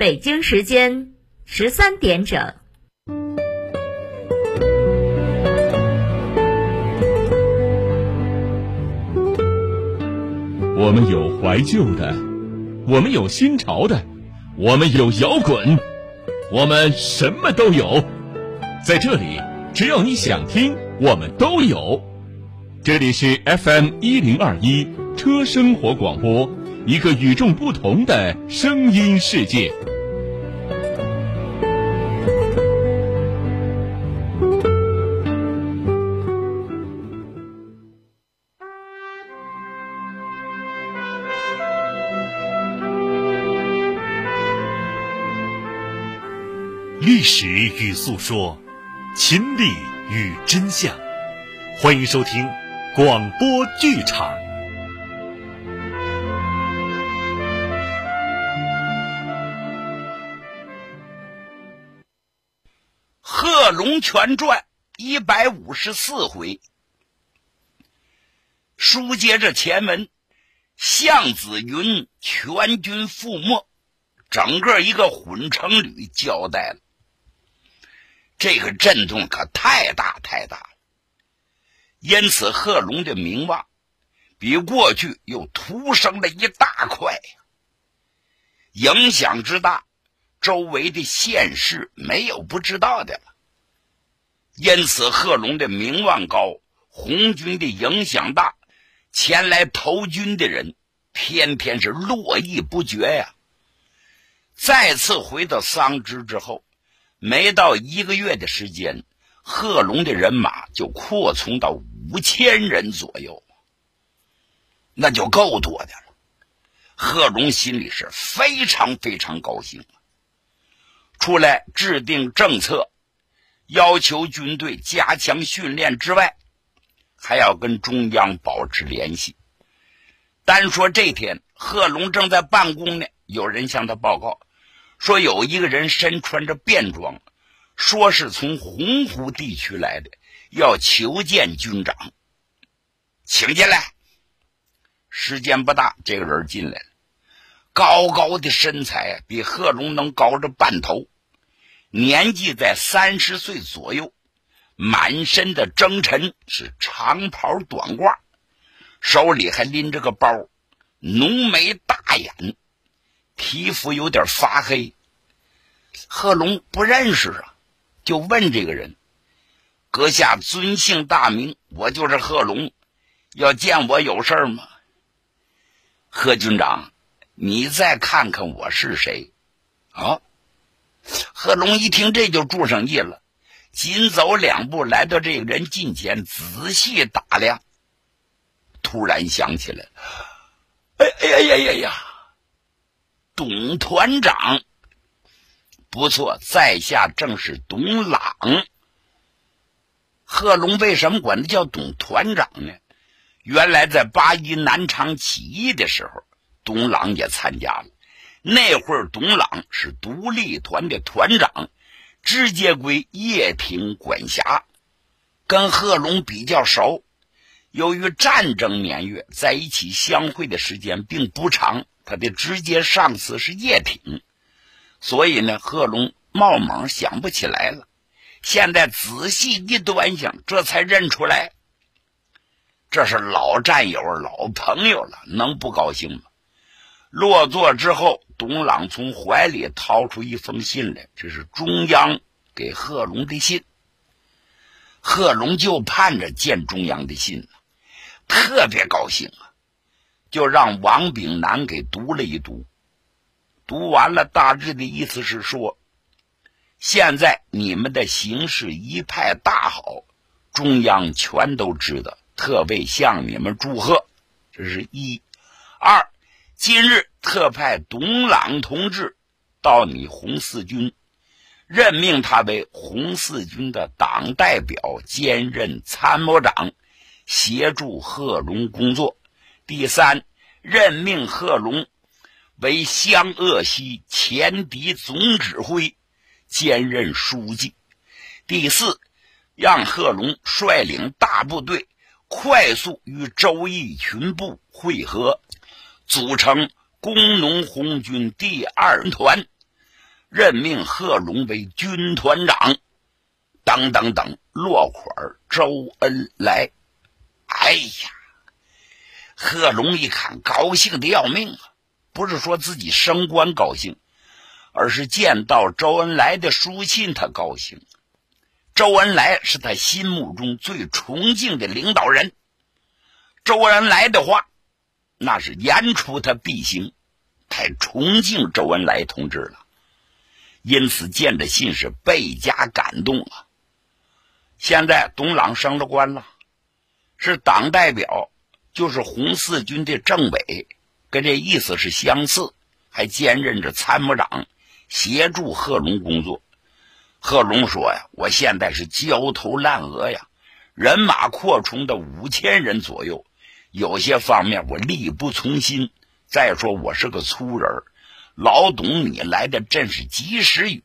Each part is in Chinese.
北京时间十三点整。我们有怀旧的，我们有新潮的，我们有摇滚，我们什么都有。在这里，只要你想听，我们都有。这里是 FM 一零二一车生活广播，一个与众不同的声音世界。历史与诉说，亲历与真相。欢迎收听广播剧场。《龙泉传》一百五十四回，书接着前文，向子云全军覆没，整个一个混成旅交代了。这个震动可太大太大了，因此贺龙的名望比过去又突升了一大块呀。影响之大，周围的县市没有不知道的了。因此，贺龙的名望高，红军的影响大，前来投军的人天天是络绎不绝呀。再次回到桑植之后，没到一个月的时间，贺龙的人马就扩充到五千人左右，那就够多的了。贺龙心里是非常非常高兴，出来制定政策。要求军队加强训练之外，还要跟中央保持联系。单说这天，贺龙正在办公呢，有人向他报告说，有一个人身穿着便装，说是从洪湖地区来的，要求见军长，请进来。时间不大，这个人进来了，高高的身材，比贺龙能高着半头。年纪在三十岁左右，满身的征尘，是长袍短褂，手里还拎着个包，浓眉大眼，皮肤有点发黑。贺龙不认识啊，就问这个人：“阁下尊姓大名？我就是贺龙，要见我有事吗？”贺军长，你再看看我是谁？啊？贺龙一听，这就注上意了，紧走两步来到这个人近前，仔细打量。突然想起来，哎哎呀呀呀呀！董团长，不错，在下正是董朗。贺龙为什么管他叫董团长呢？原来在八一南昌起义的时候，董朗也参加了。那会儿，董朗是独立团的团长，直接归叶挺管辖，跟贺龙比较熟。由于战争年月在一起相会的时间并不长，他的直接上司是叶挺，所以呢，贺龙冒猛想不起来了。现在仔细一端详，这才认出来，这是老战友、老朋友了，能不高兴吗？落座之后，董朗从怀里掏出一封信来，这是中央给贺龙的信。贺龙就盼着见中央的信呢，特别高兴啊，就让王炳南给读了一读。读完了，大致的意思是说，现在你们的形势一派大好，中央全都知道，特为向你们祝贺。这是一，二。今日特派董朗同志到你红四军，任命他为红四军的党代表，兼任参谋长，协助贺龙工作。第三，任命贺龙为湘鄂西前敌总指挥，兼任书记。第四，让贺龙率领大部队快速与周易群部会合。组成工农红军第二团，任命贺龙为军团长，等等等，落款周恩来。哎呀，贺龙一看，高兴的要命啊！不是说自己升官高兴，而是见到周恩来的书信，他高兴。周恩来是他心目中最崇敬的领导人。周恩来的话，那是言出他必行，太崇敬周恩来同志了。因此，见着信是倍加感动啊。现在董朗升了官了，是党代表，就是红四军的政委。跟这意思是相似，还兼任着参谋长，协助贺龙工作。贺龙说呀：“我现在是焦头烂额呀，人马扩充到五千人左右，有些方面我力不从心。再说我是个粗人，老董你来的正是及时雨，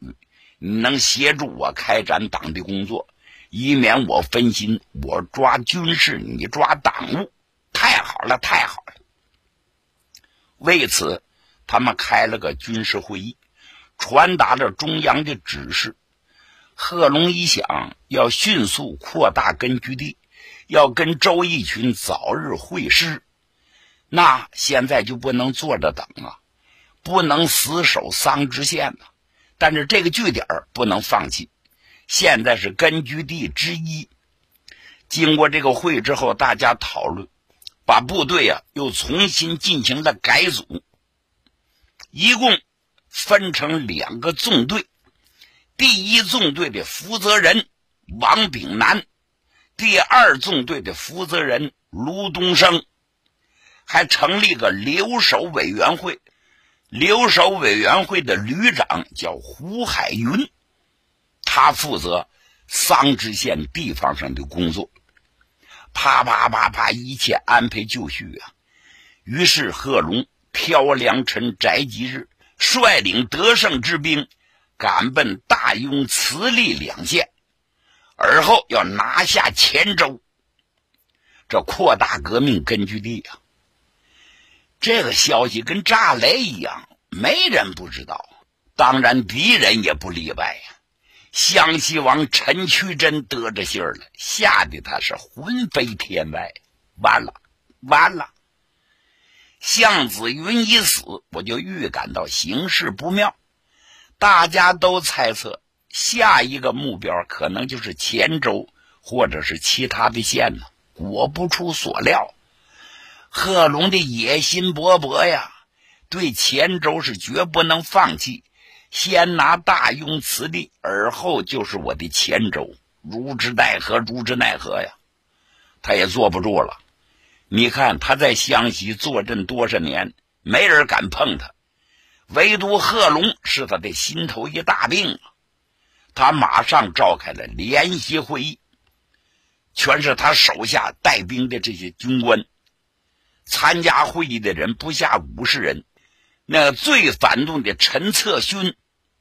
你能协助我开展党的工作，以免我分心，我抓军事，你抓党务。太好了，太好了。”为此，他们开了个军事会议，传达了中央的指示。贺龙一想，要迅速扩大根据地，要跟周逸群早日会师，那现在就不能坐着等啊，不能死守桑植县呐。但是这个据点不能放弃，现在是根据地之一。经过这个会之后，大家讨论。把部队啊又重新进行了改组，一共分成两个纵队。第一纵队的负责人王炳南，第二纵队的负责人卢东升，还成立个留守委员会。留守委员会的旅长叫胡海云，他负责桑植县地方上的工作。啪啪啪啪，一切安排就绪啊！于是贺龙挑良辰宅吉日，率领得胜之兵，赶奔大庸、慈利两县，而后要拿下黔州，这扩大革命根据地啊！这个消息跟炸雷一样，没人不知道，当然敌人也不例外呀。湘西王陈渠珍得着信儿了，吓得他是魂飞天外。完了，完了！向子云一死，我就预感到形势不妙。大家都猜测，下一个目标可能就是黔州，或者是其他的县呢。果不出所料，贺龙的野心勃勃呀，对黔州是绝不能放弃。先拿大庸此地，而后就是我的黔州。如之奈何？如之奈何呀！他也坐不住了。你看他在湘西坐镇多少年，没人敢碰他，唯独贺龙是他的心头一大病啊！他马上召开了联席会议，全是他手下带兵的这些军官。参加会议的人不下五十人。那最反动的陈策勋。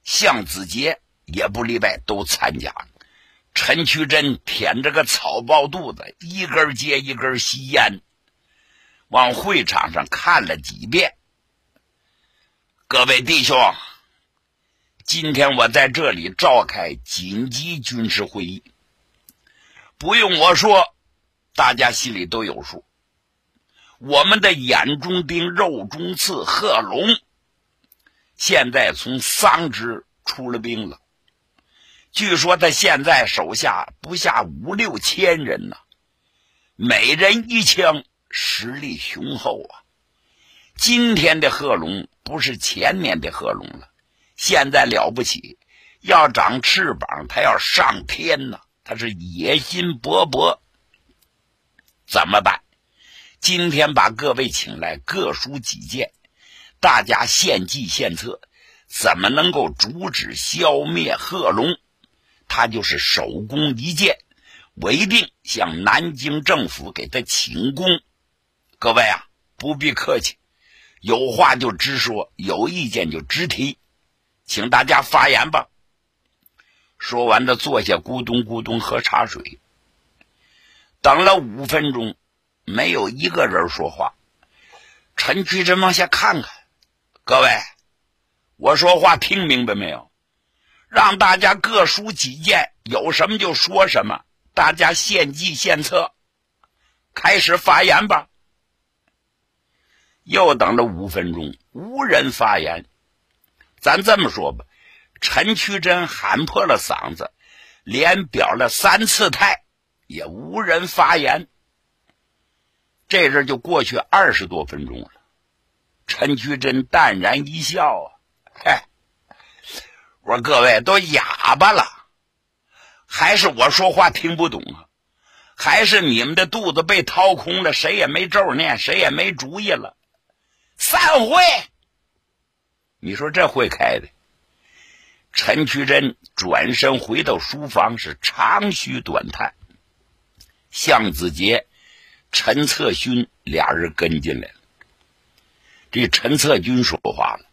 向子杰也不例外，都参加了。陈渠珍舔着个草包肚子，一根接一根吸烟，往会场上看了几遍。各位弟兄，今天我在这里召开紧急军事会议，不用我说，大家心里都有数。我们的眼中钉、肉中刺贺龙。现在从桑植出了兵了，据说他现在手下不下五六千人呢，每人一枪，实力雄厚啊！今天的贺龙不是前年的贺龙了，现在了不起，要长翅膀，他要上天呐！他是野心勃勃，怎么办？今天把各位请来，各抒己见。大家献计献策，怎么能够阻止消灭贺龙？他就是首功一件，我一定向南京政府给他请功。各位啊，不必客气，有话就直说，有意见就直提，请大家发言吧。说完了，坐下，咕咚咕咚喝茶水。等了五分钟，没有一个人说话。陈渠珍往下看看。各位，我说话听明白没有？让大家各抒己见，有什么就说什么，大家献计献策，开始发言吧。又等了五分钟，无人发言。咱这么说吧，陈渠珍喊破了嗓子，连表了三次态，也无人发言。这阵就过去二十多分钟了。陈渠珍淡然一笑啊，嗨，我说各位都哑巴了，还是我说话听不懂啊？还是你们的肚子被掏空了，谁也没咒念，谁也没主意了？散会。你说这会开的？陈渠珍转身回到书房，是长吁短叹。向子杰、陈策勋俩人跟进来了。这陈策军说话了：“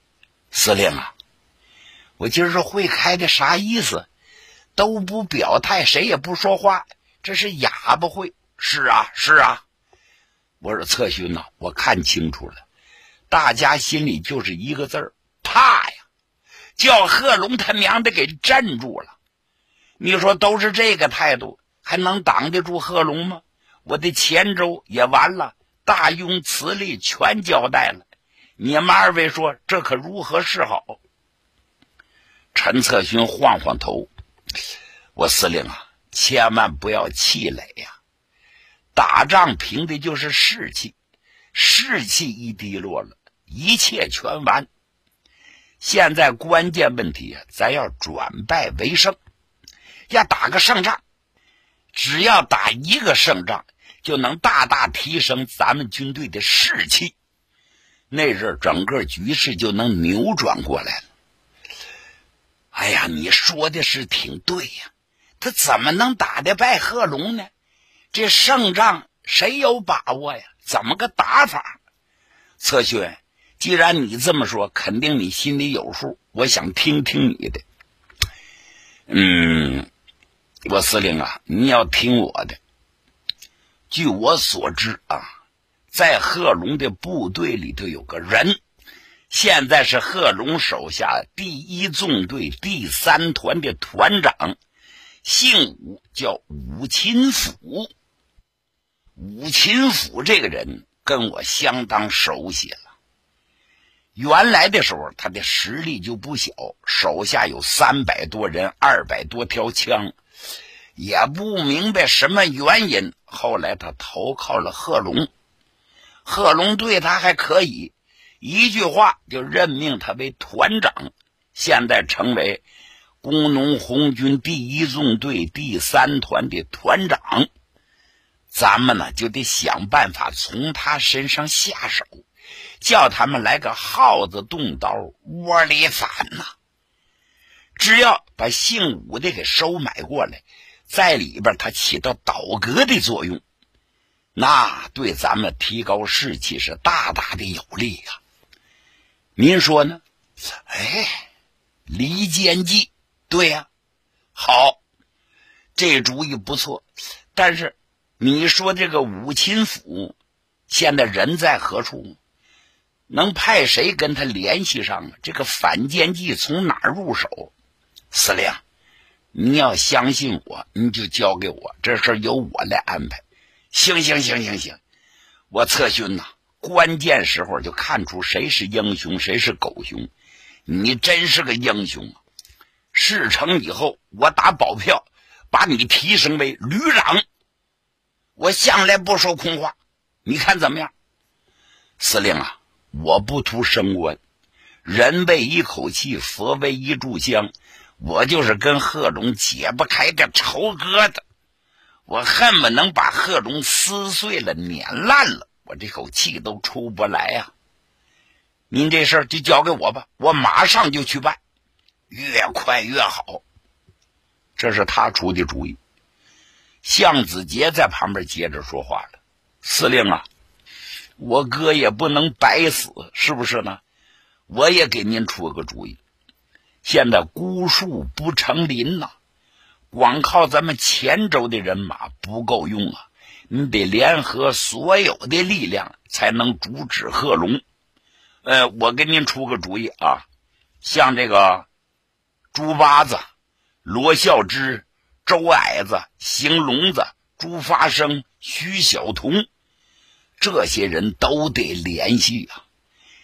司令啊，我今儿这会开的啥意思？都不表态，谁也不说话，这是哑巴会。是啊，是啊。我说策勋呐，我看清楚了。”大家心里就是一个字儿怕呀，叫贺龙他娘的给镇住了。你说都是这个态度，还能挡得住贺龙吗？我的前州也完了，大庸慈利全交代了。你们二位说这可如何是好？陈策勋晃晃头，我司令啊，千万不要气馁呀！打仗凭的就是士气，士气一低落了。一切全完。现在关键问题，咱要转败为胜，要打个胜仗。只要打一个胜仗，就能大大提升咱们军队的士气。那阵整个局势就能扭转过来了。哎呀，你说的是挺对呀，他怎么能打得败贺龙呢？这胜仗谁有把握呀？怎么个打法？策勋。既然你这么说，肯定你心里有数。我想听听你的。嗯，我司令啊，你要听我的。据我所知啊，在贺龙的部队里头有个人，现在是贺龙手下第一纵队第三团的团长，姓武，叫武秦甫。武秦甫这个人跟我相当熟悉了。原来的时候，他的实力就不小，手下有三百多人，二百多条枪，也不明白什么原因。后来他投靠了贺龙，贺龙对他还可以，一句话就任命他为团长，现在成为工农红军第一纵队第三团的团长。咱们呢，就得想办法从他身上下手。叫他们来个耗子动刀，窝里反呐！只要把姓武的给收买过来，在里边他起到倒戈的作用，那对咱们提高士气是大大的有利呀。您说呢？哎，离间计，对呀，好，这主意不错。但是你说这个武钦府现在人在何处？能派谁跟他联系上啊？这个反间计从哪儿入手？司令，你要相信我，你就交给我，这事由我来安排。行行行行行，我策勋呐，关键时候就看出谁是英雄，谁是狗熊。你真是个英雄啊！事成以后，我打保票把你提升为旅长。我向来不说空话，你看怎么样？司令啊！我不图升官，人为一口气，佛为一炷香。我就是跟贺龙解不开个仇疙瘩，我恨不能把贺龙撕碎了、碾烂了，我这口气都出不来呀。您这事儿就交给我吧，我马上就去办，越快越好。这是他出的主意。向子杰在旁边接着说话了：“司令啊。”我哥也不能白死，是不是呢？我也给您出个主意。现在孤树不成林呐，光靠咱们黔州的人马不够用啊！你得联合所有的力量，才能阻止贺龙。呃，我给您出个主意啊，像这个猪八子罗孝之、周矮子、邢聋子、朱发生、徐晓彤，这些人都得联系呀。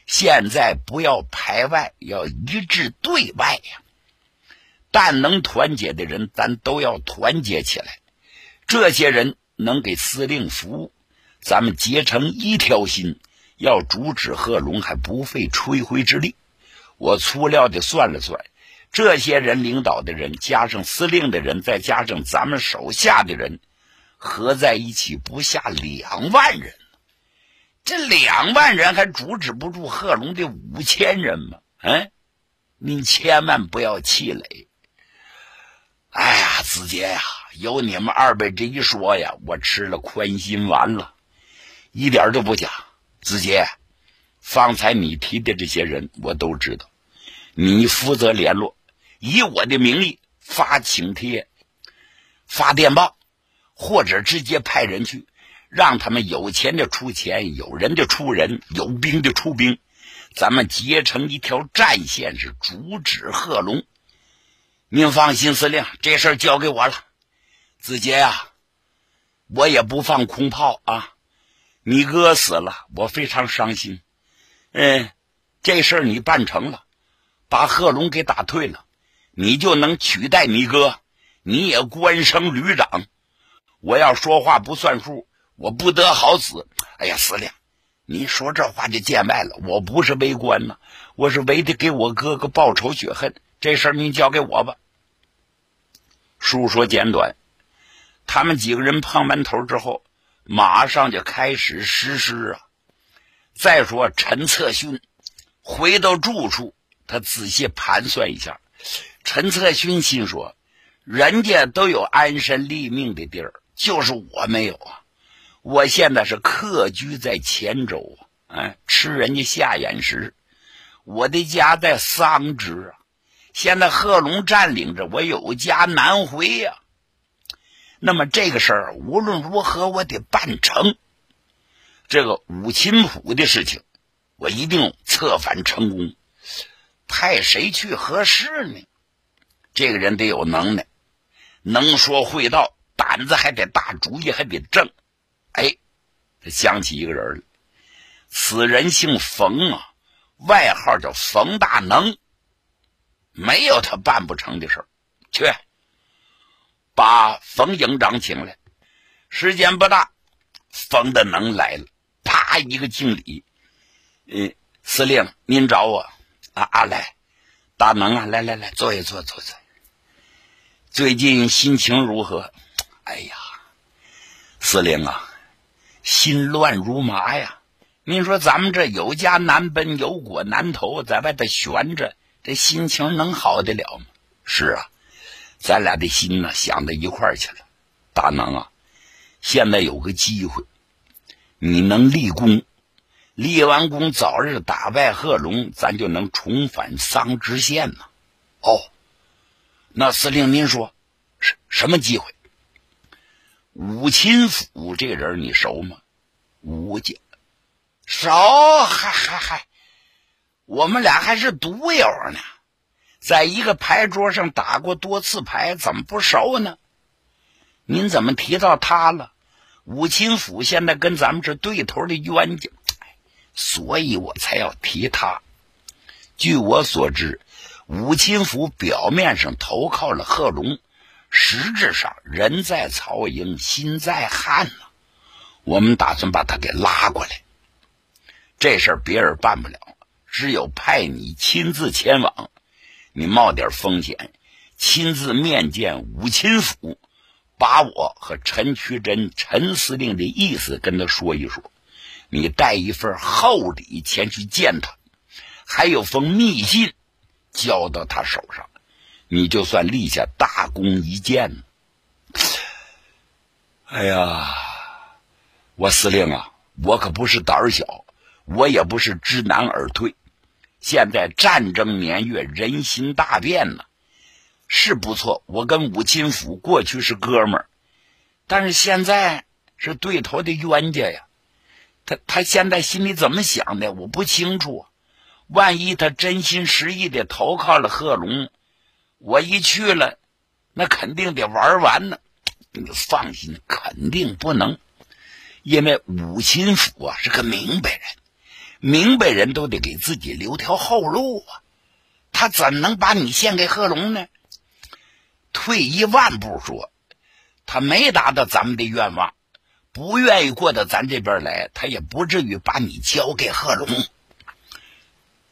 现在不要排外，要一致对外呀。但能团结的人，咱都要团结起来。这些人能给司令服务，咱们结成一条心，要阻止贺龙还不费吹灰之力。我粗略的算了算，这些人领导的人，加上司令的人，再加上咱们手下的人，合在一起不下两万人。这两万人还阻止不住贺龙的五千人吗？嗯，您千万不要气馁。哎呀，子杰呀，有你们二位这一说呀，我吃了宽心丸了，一点都不假。子杰，方才你提的这些人我都知道，你负责联络，以我的名义发请帖、发电报，或者直接派人去。让他们有钱的出钱，有人的出人，有兵的出兵，咱们结成一条战线，是阻止贺龙。您放心，司令，这事儿交给我了。子杰呀，我也不放空炮啊。你哥死了，我非常伤心。嗯，这事儿你办成了，把贺龙给打退了，你就能取代你哥，你也官升旅长。我要说话不算数。我不得好死！哎呀，司令，你说这话就见外了。我不是为官呢，我是为的给我哥哥报仇雪恨。这事儿您交给我吧。书说简短，他们几个人碰完头之后，马上就开始实施啊。再说陈策勋回到住处，他仔细盘算一下。陈策勋心说：人家都有安身立命的地儿，就是我没有啊。我现在是客居在黔州啊，哎，吃人家下眼食。我的家在桑植啊，现在贺龙占领着，我有家难回呀。那么这个事儿无论如何我得办成。这个武钦府的事情，我一定策反成功。派谁去合适呢？这个人得有能耐，能说会道，胆子还得大，主意还得正。哎，他想起一个人了，此人姓冯啊，外号叫冯大能，没有他办不成的事儿。去，把冯营长请来。时间不大，冯大能来了，啪一个敬礼。嗯，司令，您找我啊啊！来，大能啊，来来来，坐一坐，坐坐。最近心情如何？哎呀，司令啊。心乱如麻呀！您说咱们这有家难奔，有国难投，在外头悬着，这心情能好得了吗？是啊，咱俩的心呢想到一块儿去了。大能啊，现在有个机会，你能立功，立完功早日打败贺龙，咱就能重返桑植县呢。哦，那司令您说，什什么机会？武钦府这人你熟吗？武家熟，嗨嗨嗨，我们俩还是赌友呢，在一个牌桌上打过多次牌，怎么不熟呢？您怎么提到他了？武钦府现在跟咱们是对头的冤家，所以我才要提他。据我所知，武钦府表面上投靠了贺龙。实质上，人在曹营心在汉呢。我们打算把他给拉过来。这事别人办不了，只有派你亲自前往。你冒点风险，亲自面见武钦府，把我和陈渠珍、陈司令的意思跟他说一说。你带一份厚礼前去见他，还有封密信交到他手上。你就算立下大功一件。哎呀，我司令啊，我可不是胆小，我也不是知难而退。现在战争年月，人心大变呢，是不错。我跟武钦府过去是哥们儿，但是现在是对头的冤家呀。他他现在心里怎么想的，我不清楚。万一他真心实意的投靠了贺龙。我一去了，那肯定得玩完呢。你放心，肯定不能，因为武秦府啊是个明白人，明白人都得给自己留条后路啊。他怎能把你献给贺龙呢？退一万步说，他没达到咱们的愿望，不愿意过到咱这边来，他也不至于把你交给贺龙。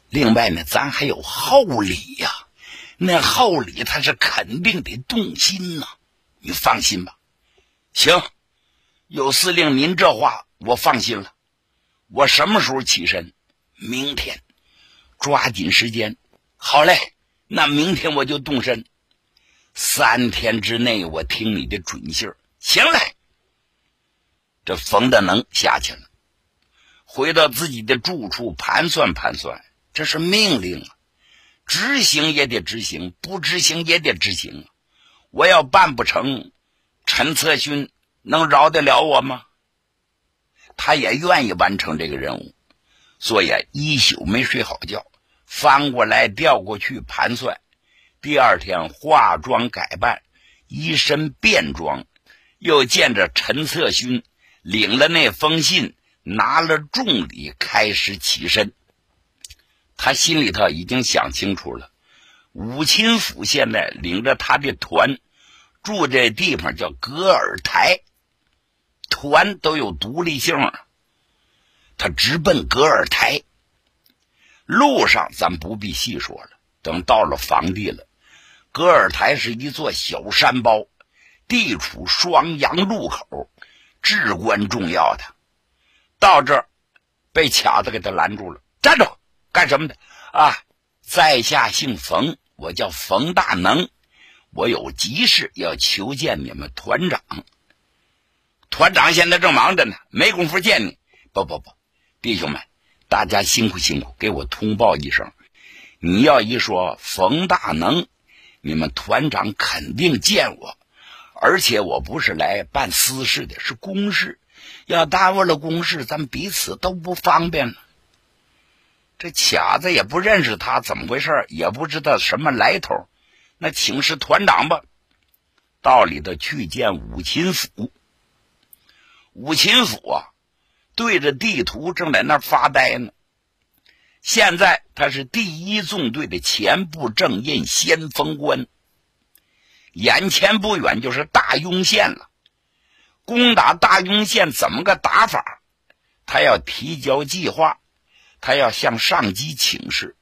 另外呢，咱还有厚礼呀，那厚礼他是肯定得动心呐。你放心吧。行，有司令您这话，我放心了。我什么时候起身？明天，抓紧时间。好嘞，那明天我就动身。三天之内，我听你的准信儿。行嘞。这冯德能下去了，回到自己的住处，盘算盘算。这是命令啊，执行也得执行，不执行也得执行。我要办不成，陈策勋能饶得了我吗？他也愿意完成这个任务，所以一宿没睡好觉。翻过来调过去盘算，第二天化妆改扮，一身便装，又见着陈策勋，领了那封信，拿了重礼，开始起身。他心里头已经想清楚了，武秦府现在领着他的团住这地方叫格尔台，团都有独立性，他直奔格尔台。路上咱不必细说了。等到了房地了，格尔台是一座小山包，地处双阳路口，至关重要的。到这儿，被卡子给他拦住了。站住！干什么的？啊，在下姓冯，我叫冯大能，我有急事要求见你们团长。团长现在正忙着呢，没工夫见你。不不不，弟兄们。大家辛苦辛苦，给我通报一声。你要一说冯大能，你们团长肯定见我，而且我不是来办私事的，是公事。要耽误了公事，咱们彼此都不方便了。这卡子也不认识他，怎么回事？也不知道什么来头。那请示团长吧。到里头去见武秦府。武秦府啊。对着地图正在那发呆呢。现在他是第一纵队的前部正印先锋官，眼前不远就是大庸县了。攻打大庸县怎么个打法？他要提交计划，他要向上级请示。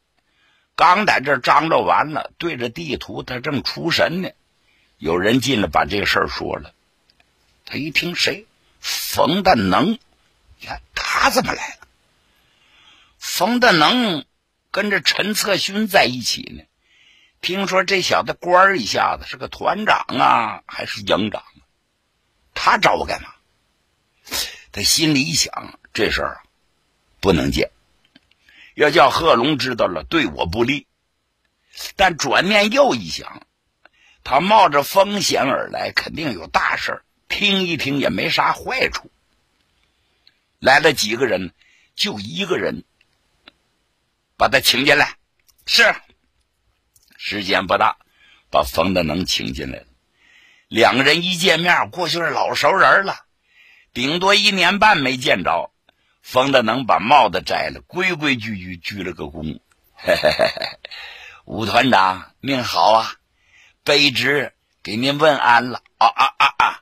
刚在这张罗完了，对着地图他正出神呢。有人进来把这个事儿说了。他一听谁？冯大能。你看他怎么来了？冯大能跟着陈策勋在一起呢。听说这小子官儿一下子是个团长啊，还是营长？他找我干嘛？他心里一想，这事儿不能见，要叫贺龙知道了，对我不利。但转念又一想，他冒着风险而来，肯定有大事儿，听一听也没啥坏处。来了几个人，就一个人，把他请进来。是，时间不大，把冯德能请进来了。两个人一见面，过去是老熟人了，顶多一年半没见着。冯大能把帽子摘了，规规矩矩鞠了个躬。嘿嘿嘿嘿，武团长命好啊，卑职给您问安了。啊啊啊啊！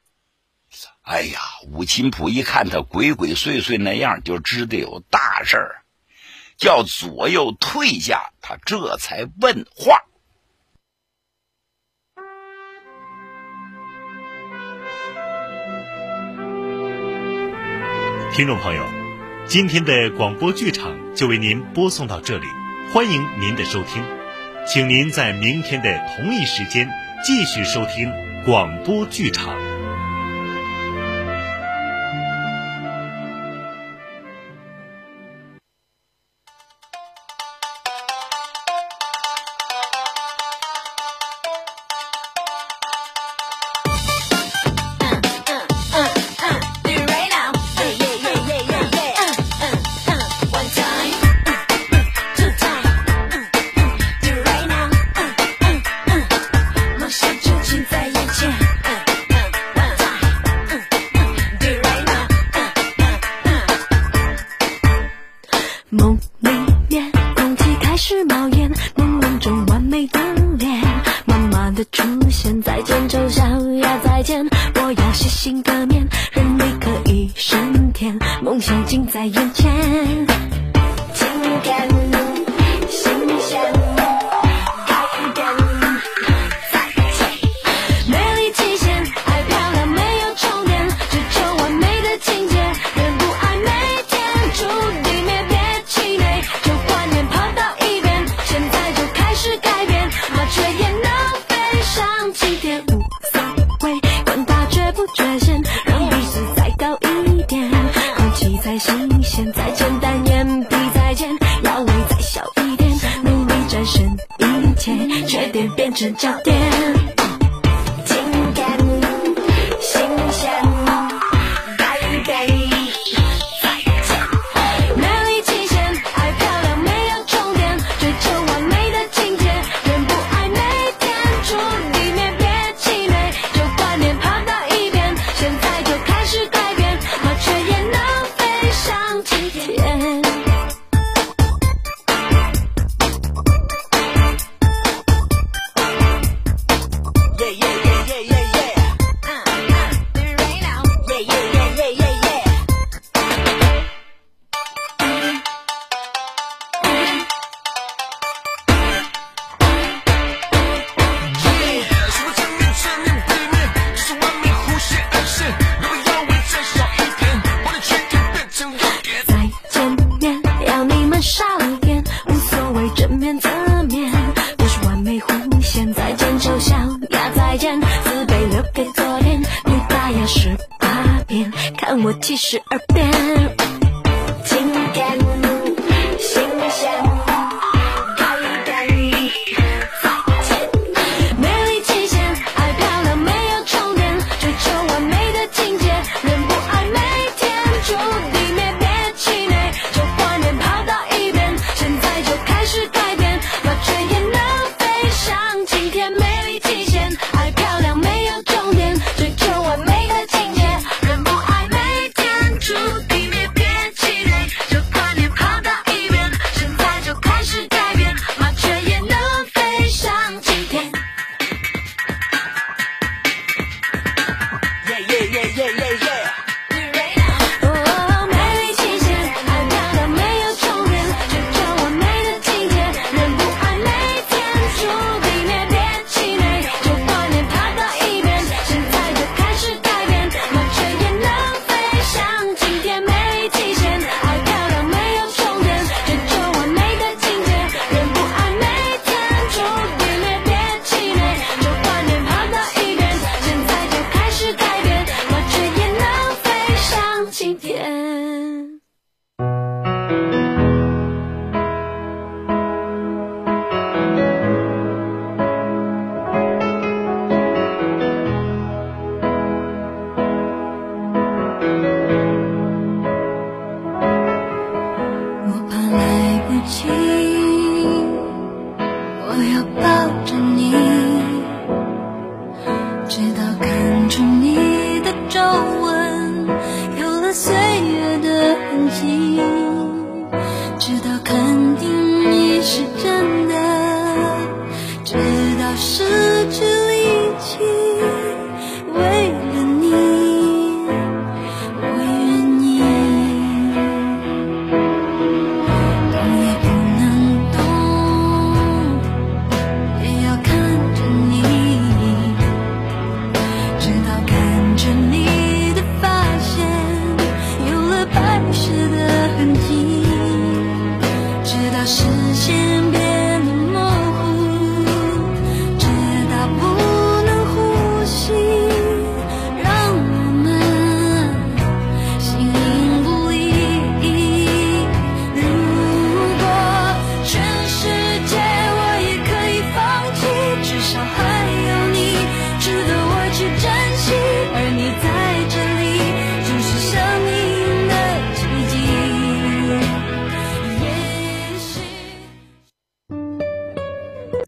哎呀，武秦普一看他鬼鬼祟祟那样，就知道有大事儿，叫左右退下，他这才问话。听众朋友，今天的广播剧场就为您播送到这里，欢迎您的收听，请您在明天的同一时间继续收听广播剧场。现，再见丑小鸭，再见，我要洗心革面，任你可以升天，梦想近在眼前。点变